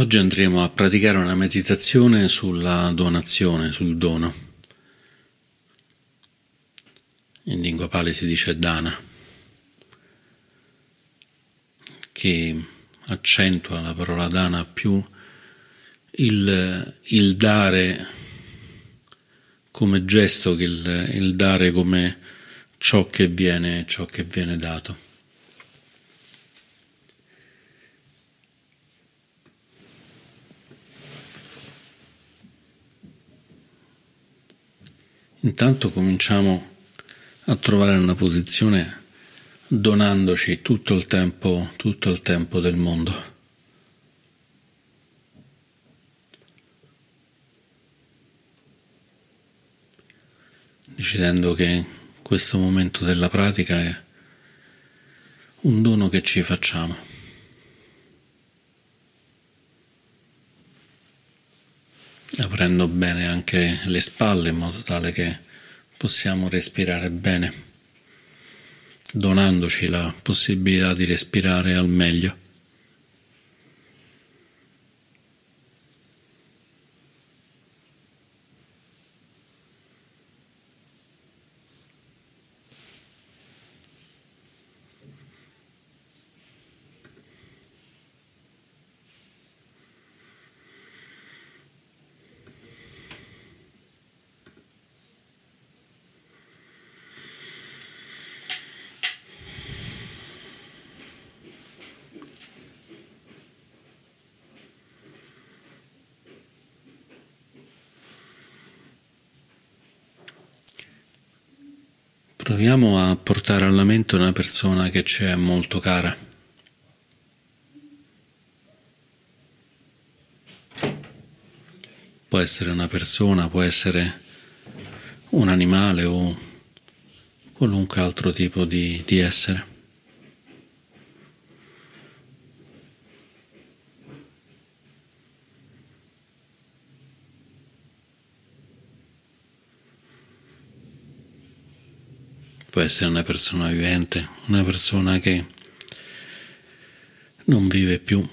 Oggi andremo a praticare una meditazione sulla donazione, sul dono. In lingua pali si dice dana, che accentua la parola dana più il, il dare come gesto che il, il dare come ciò che viene, ciò che viene dato. Intanto cominciamo a trovare una posizione donandoci tutto il tempo, tutto il tempo del mondo. Decidendo che questo momento della pratica è un dono che ci facciamo. Aprendo bene anche le spalle in modo tale che possiamo respirare bene, donandoci la possibilità di respirare al meglio. Proviamo a portare alla mente una persona che ci è molto cara. Può essere una persona, può essere un animale o qualunque altro tipo di, di essere. può essere una persona vivente, una persona che non vive più.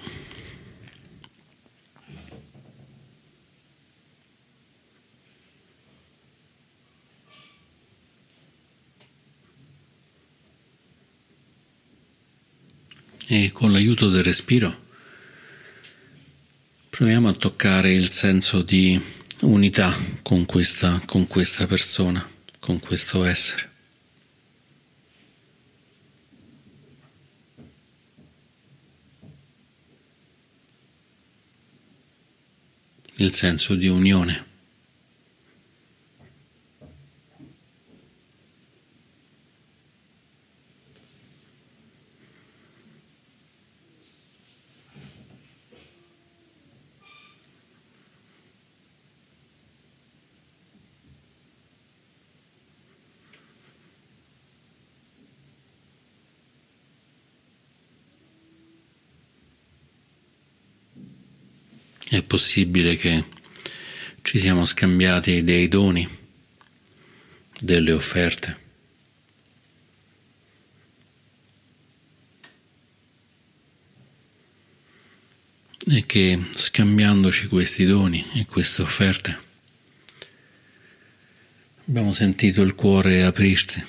E con l'aiuto del respiro proviamo a toccare il senso di unità con questa, con questa persona, con questo essere. Il senso di unione. È possibile che ci siamo scambiati dei doni, delle offerte. E che scambiandoci questi doni e queste offerte abbiamo sentito il cuore aprirsi,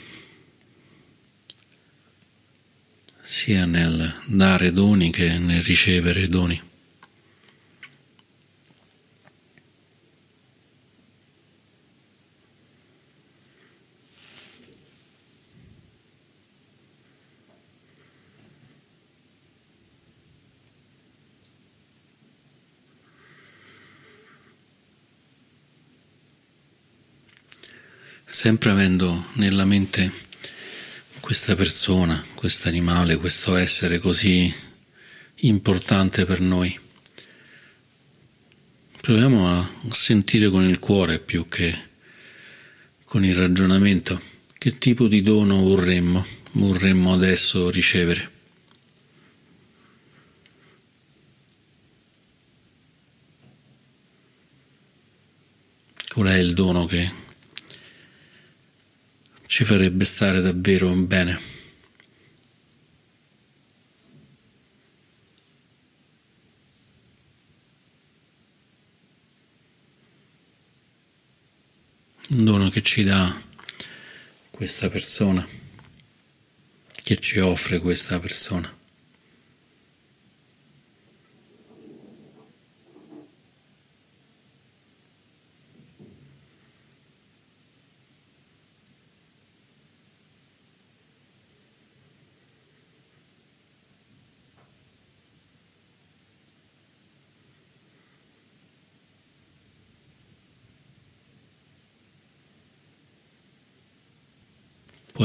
sia nel dare doni che nel ricevere doni. Sempre avendo nella mente questa persona, questo animale, questo essere così importante per noi. Proviamo a sentire con il cuore più che con il ragionamento che tipo di dono vorremmo, vorremmo adesso ricevere. Qual è il dono che ci farebbe stare davvero bene. Un dono che ci dà questa persona, che ci offre questa persona.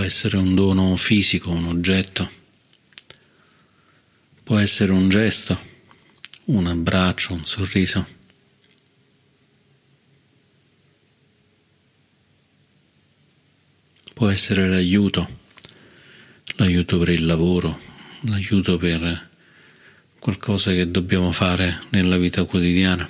Essere un dono fisico, un oggetto, può essere un gesto, un abbraccio, un sorriso. Può essere l'aiuto, l'aiuto per il lavoro, l'aiuto per qualcosa che dobbiamo fare nella vita quotidiana.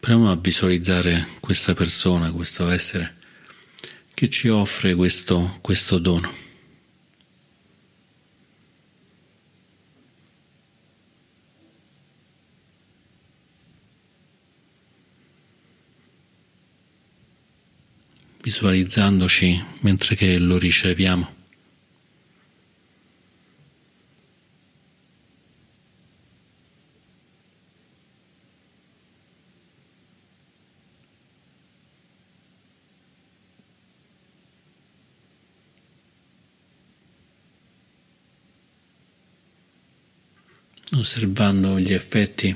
Proviamo a visualizzare questa persona, questo essere che ci offre questo, questo dono. Visualizzandoci mentre che lo riceviamo. Osservando gli effetti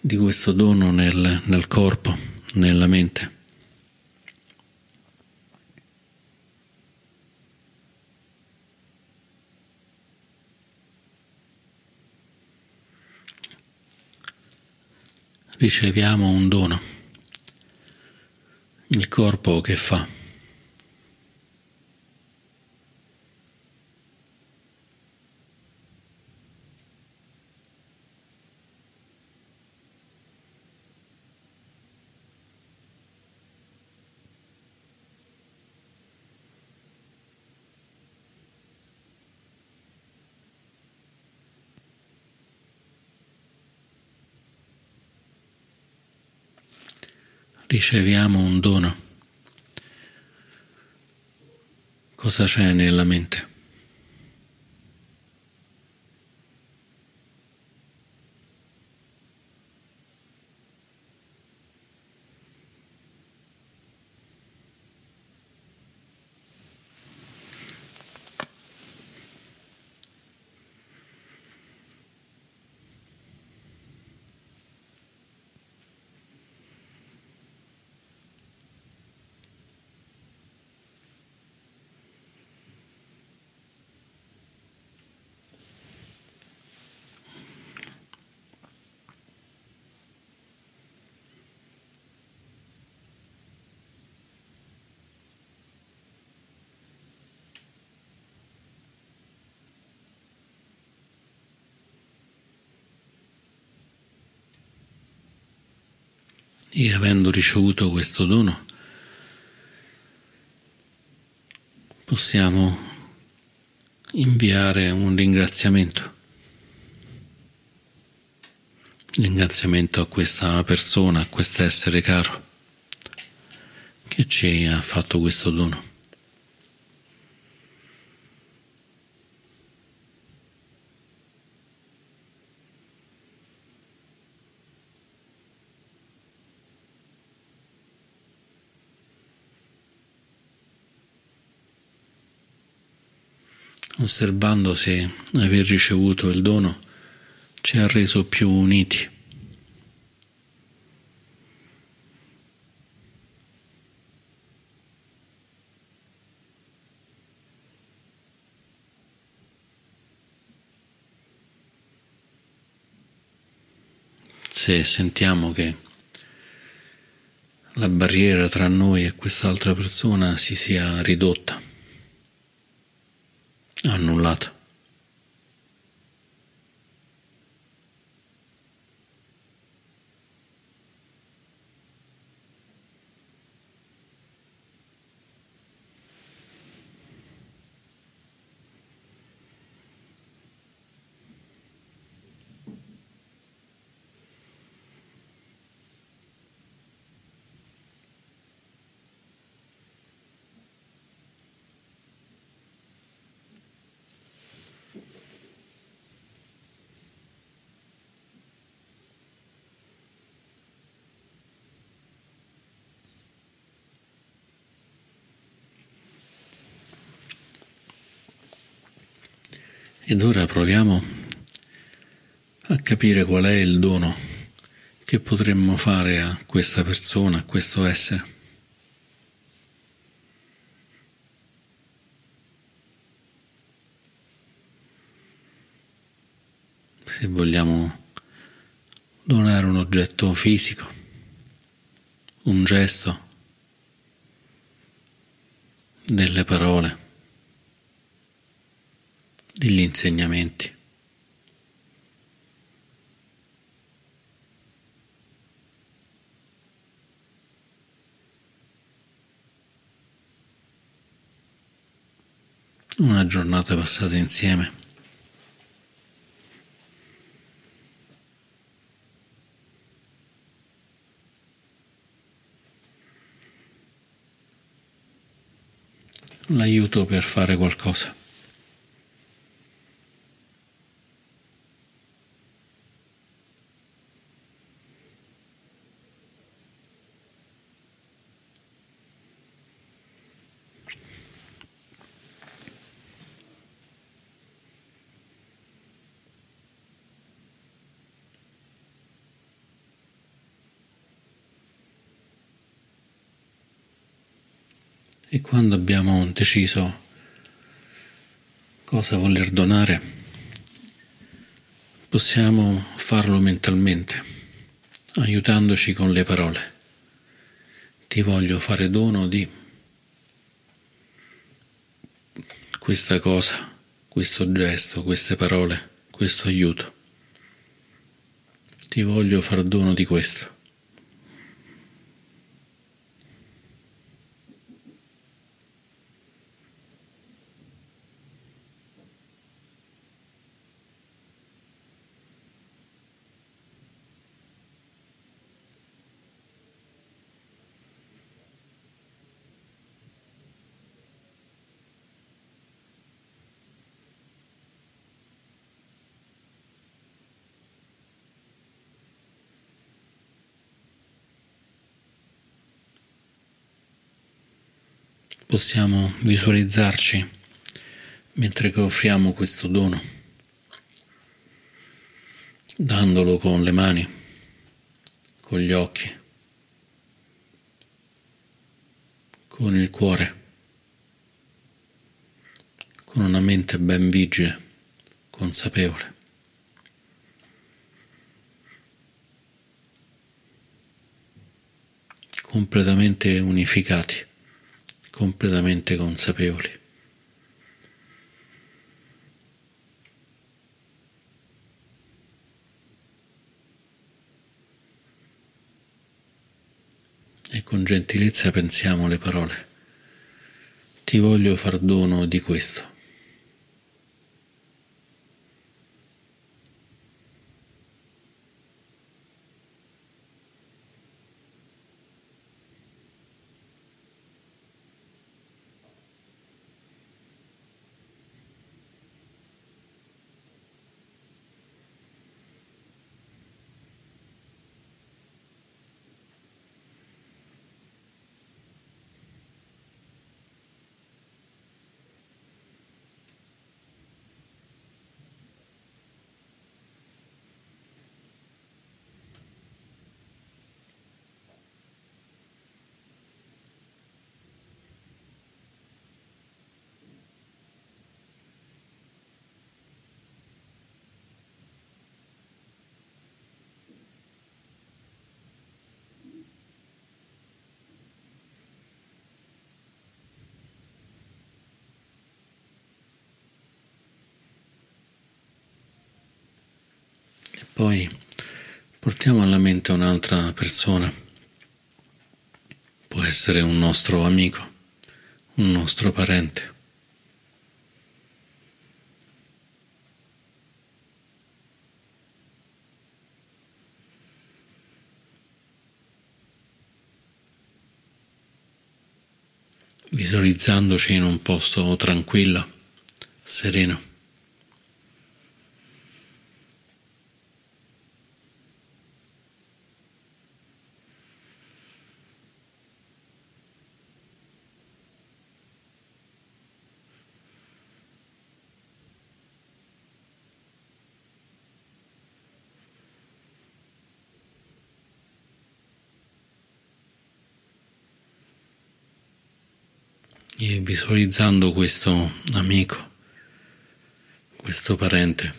di questo dono nel, nel corpo, nella mente. Riceviamo un dono, il corpo che fa. Riceviamo un dono. Cosa c'è nella mente? E avendo ricevuto questo dono, possiamo inviare un ringraziamento. Ringraziamento a questa persona, a questo essere caro che ci ha fatto questo dono. Osservando se aver ricevuto il dono ci ha reso più uniti. Se sentiamo che la barriera tra noi e quest'altra persona si sia ridotta anulat. Ed ora proviamo a capire qual è il dono che potremmo fare a questa persona, a questo essere. Se vogliamo donare un oggetto fisico, un gesto, delle parole, degli insegnamenti. Una giornata passata insieme. l'aiuto per fare qualcosa. E quando abbiamo deciso cosa voler donare, possiamo farlo mentalmente, aiutandoci con le parole. Ti voglio fare dono di questa cosa, questo gesto, queste parole, questo aiuto. Ti voglio far dono di questo. Possiamo visualizzarci mentre offriamo questo dono, dandolo con le mani, con gli occhi, con il cuore, con una mente ben vigile, consapevole. completamente unificati completamente consapevoli. E con gentilezza pensiamo le parole. Ti voglio far dono di questo. Poi portiamo alla mente un'altra persona. Può essere un nostro amico, un nostro parente. visualizzandoci in un posto tranquillo, sereno. e visualizzando questo amico, questo parente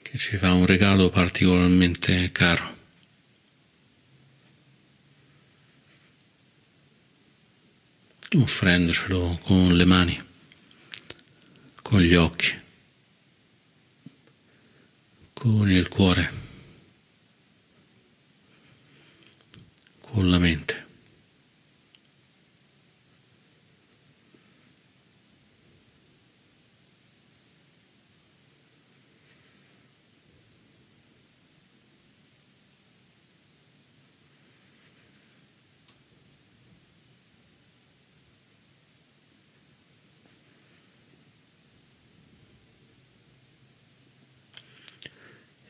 che ci fa un regalo particolarmente caro. offrendocelo con le mani, con gli occhi, con il cuore, con la mente.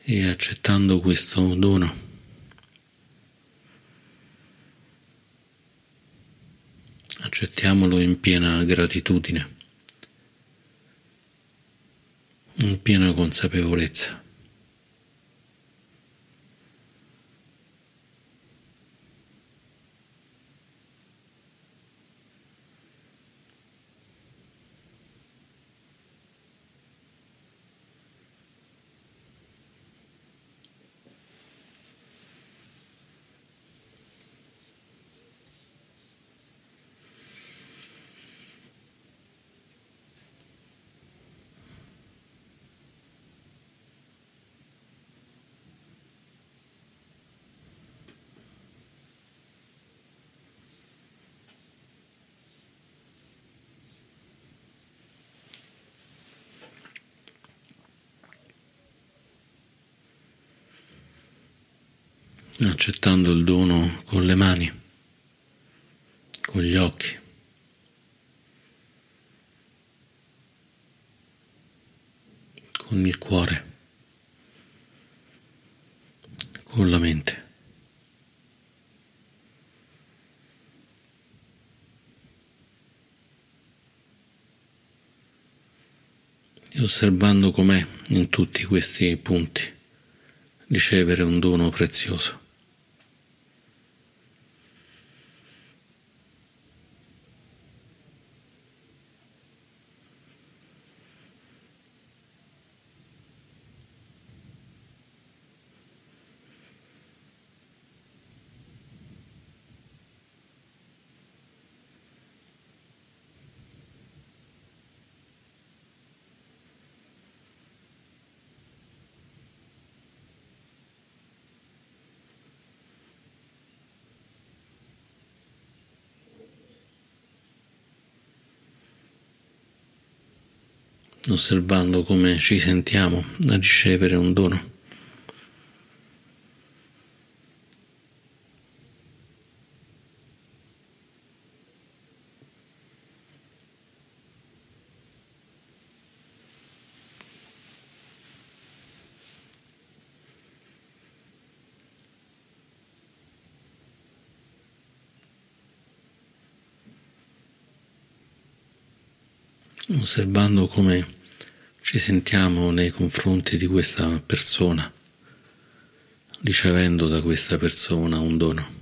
E accettando questo dono. Accettiamolo in piena gratitudine, in piena consapevolezza. Accettando il dono con le mani, con gli occhi. con il cuore, con la mente. E osservando com'è in tutti questi punti ricevere un dono prezioso. Osservando come ci sentiamo a ricevere un dono. osservando come ci sentiamo nei confronti di questa persona, ricevendo da questa persona un dono.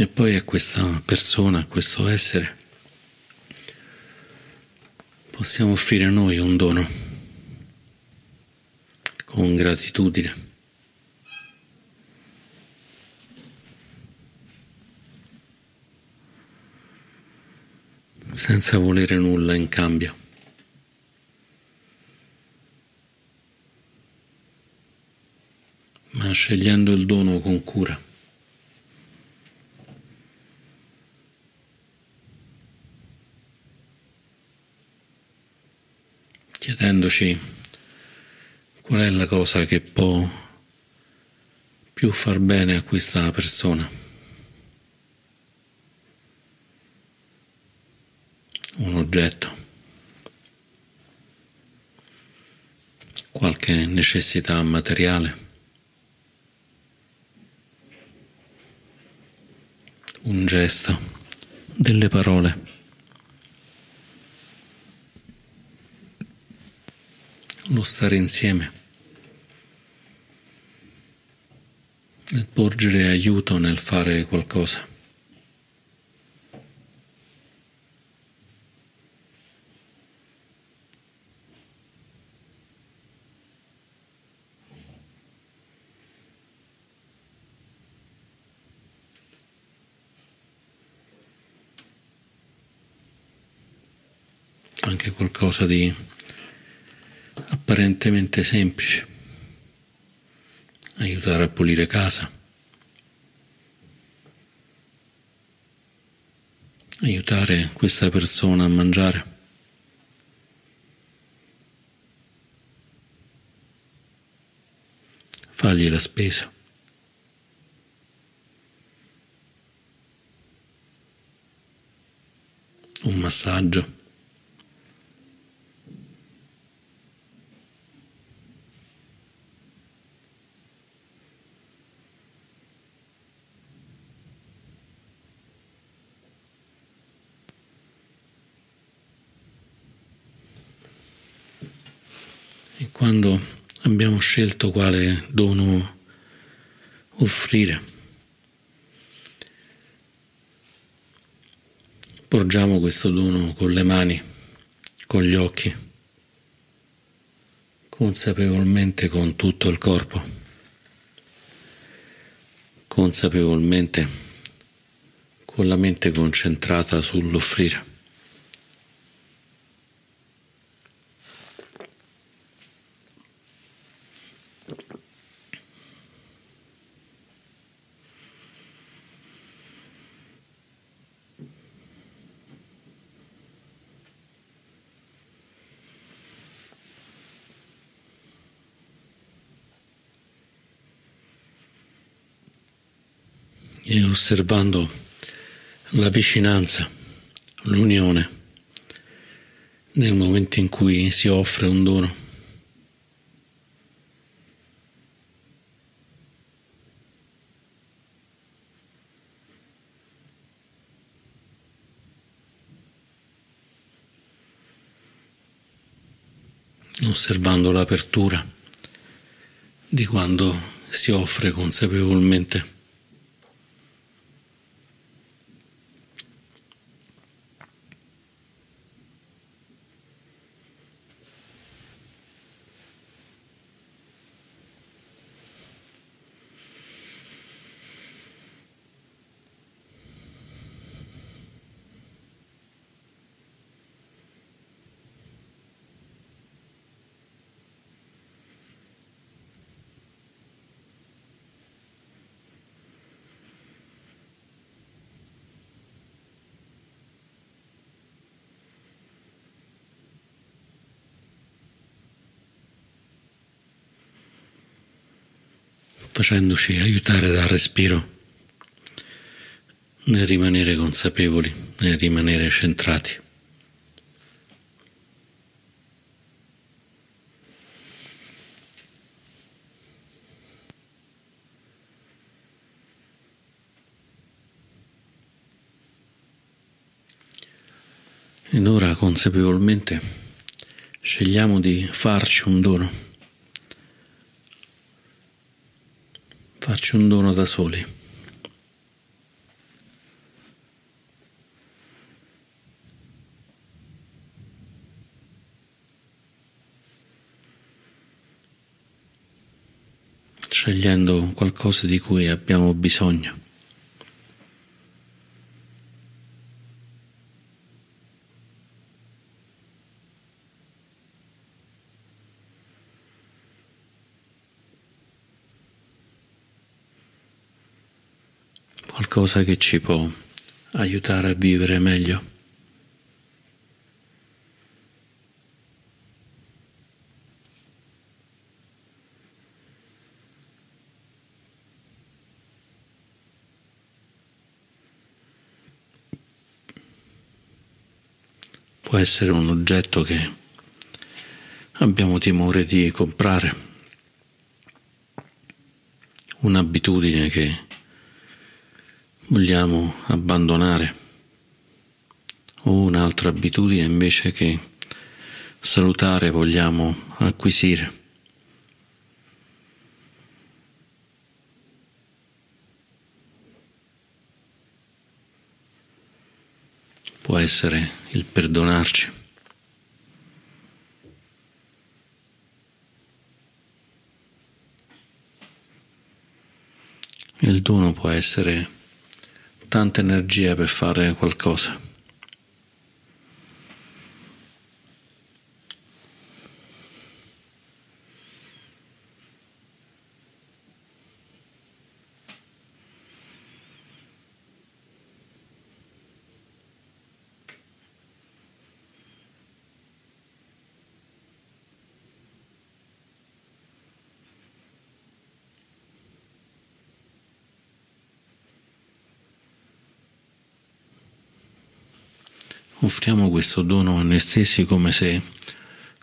E poi a questa persona, a questo essere, possiamo offrire a noi un dono con gratitudine. senza volere nulla in cambio. ma scegliendo il dono con cura. Chiedendoci qual è la cosa che può più far bene a questa persona. oggetto, qualche necessità materiale, un gesto, delle parole. Lo stare insieme, nel porgere aiuto nel fare qualcosa. qualcosa di apparentemente semplice, aiutare a pulire casa, aiutare questa persona a mangiare. Fagli la spesa. Un massaggio. Quando abbiamo scelto quale dono offrire. Porgiamo questo dono con le mani, con gli occhi, consapevolmente con tutto il corpo, consapevolmente con la mente concentrata sull'offrire. E osservando la vicinanza, l'unione nel momento in cui si offre un dono. osservando l'apertura di quando si offre consapevolmente. Facendoci aiutare dal respiro nel rimanere consapevoli, nel rimanere centrati. Ed ora consapevolmente scegliamo di farci un dono. Farci un dono da soli. scegliendo qualcosa di cui abbiamo bisogno. Qualcosa che ci può aiutare a vivere meglio. può essere un oggetto che abbiamo timore di comprare, un'abitudine che vogliamo abbandonare o un'altra abitudine invece che salutare vogliamo acquisire. Può essere il perdonarci. Il dono può essere tanta energia per fare qualcosa. Offriamo questo dono a noi stessi come se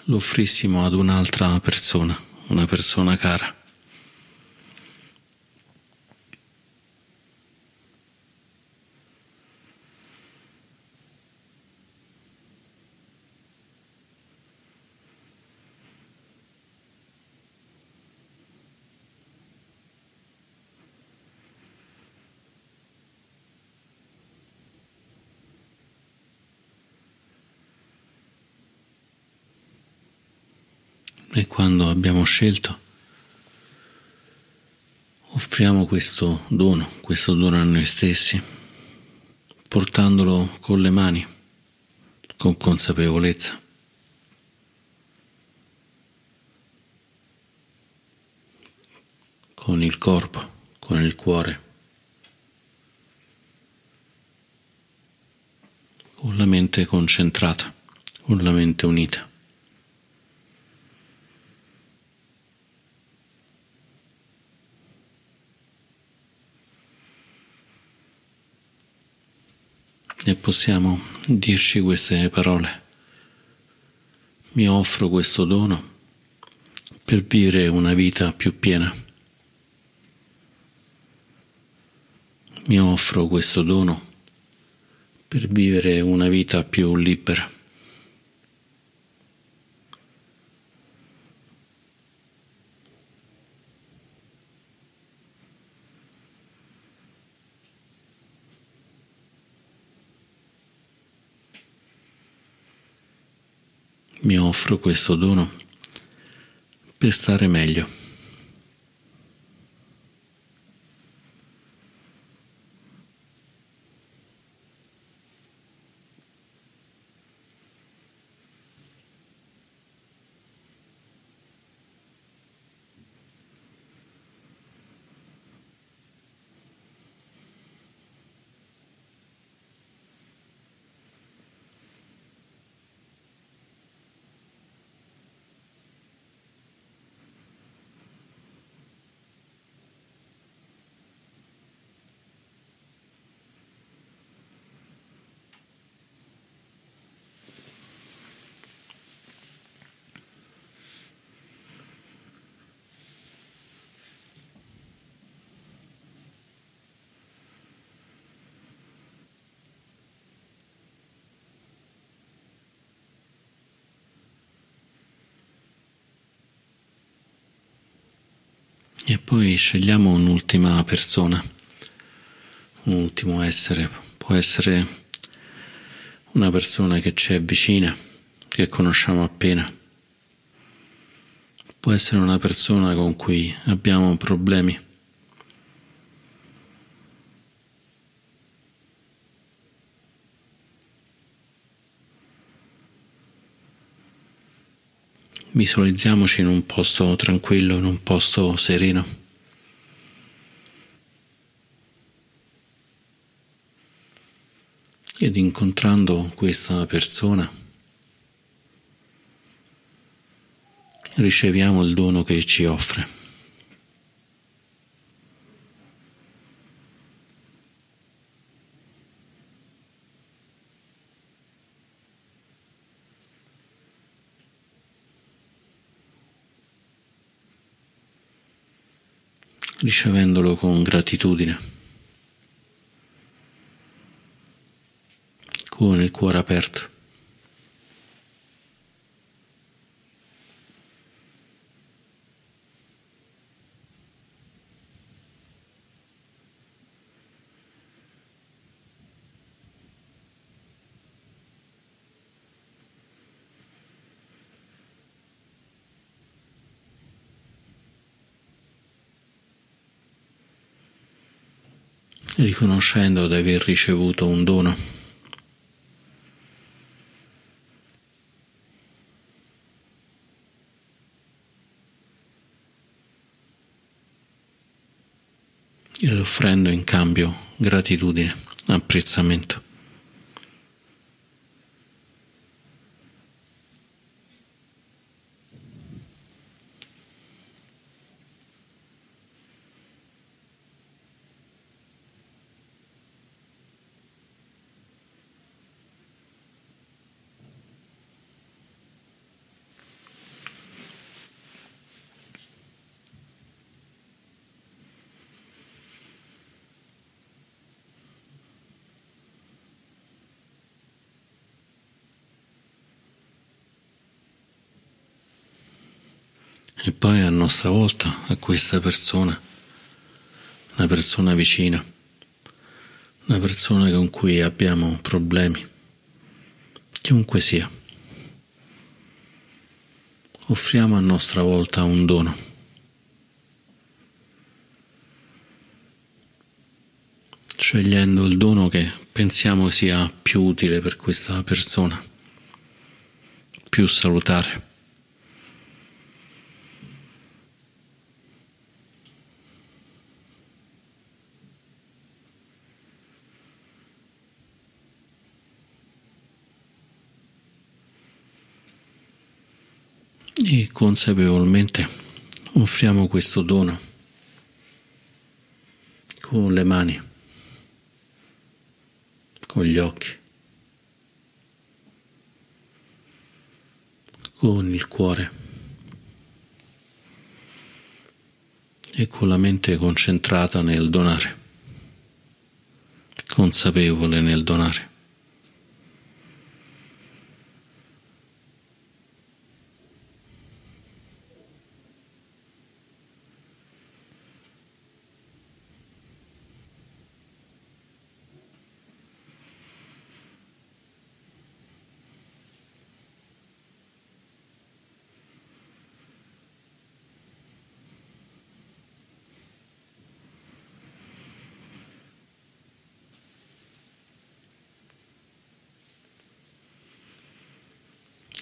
lo offrissimo ad un'altra persona, una persona cara. E quando abbiamo scelto, offriamo questo dono, questo dono a noi stessi, portandolo con le mani, con consapevolezza. con il corpo, con il cuore, con la mente concentrata, con la mente unita. E possiamo dirci queste parole. Mi offro questo dono per vivere una vita più piena. Mi offro questo dono per vivere una vita più libera. Mi offro questo dono per stare meglio. E poi scegliamo un'ultima persona, un ultimo essere. Può essere una persona che ci è vicina, che conosciamo appena. Può essere una persona con cui abbiamo problemi. Visualizziamoci in un posto tranquillo, in un posto sereno. Ed incontrando questa persona riceviamo il dono che ci offre. ricevendolo con gratitudine. Con il cuore aperto. riconoscendo di aver ricevuto un dono. ed offrendo in cambio gratitudine, apprezzamento. E poi a nostra volta a questa persona, una persona vicina, una persona con cui abbiamo problemi, chiunque sia. Offriamo a nostra volta un dono. scegliendo il dono che pensiamo sia più utile per questa persona, più salutare. e consapevolmente offriamo questo dono con le mani, con gli occhi, con il cuore e con la mente concentrata nel donare, consapevole nel donare.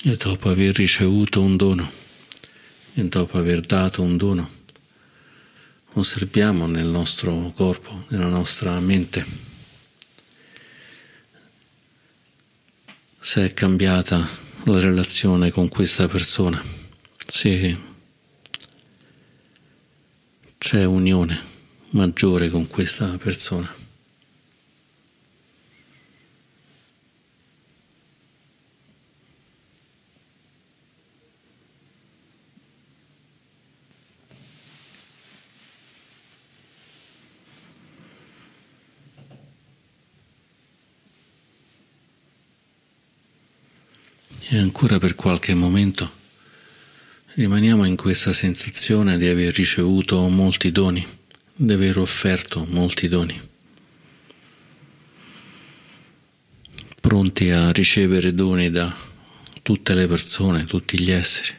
E dopo aver ricevuto un dono, e dopo aver dato un dono, osserviamo nel nostro corpo, nella nostra mente, se è cambiata la relazione con questa persona, se c'è unione maggiore con questa persona. E ancora per qualche momento rimaniamo in questa sensazione di aver ricevuto molti doni, di aver offerto molti doni, pronti a ricevere doni da tutte le persone, tutti gli esseri,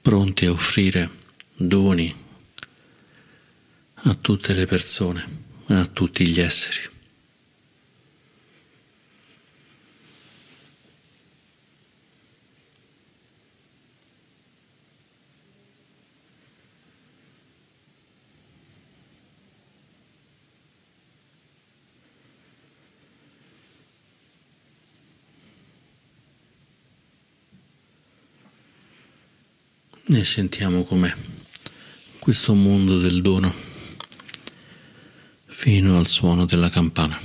pronti a offrire doni a tutte le persone, a tutti gli esseri. E sentiamo com'è questo mondo del dono fino al suono della campana.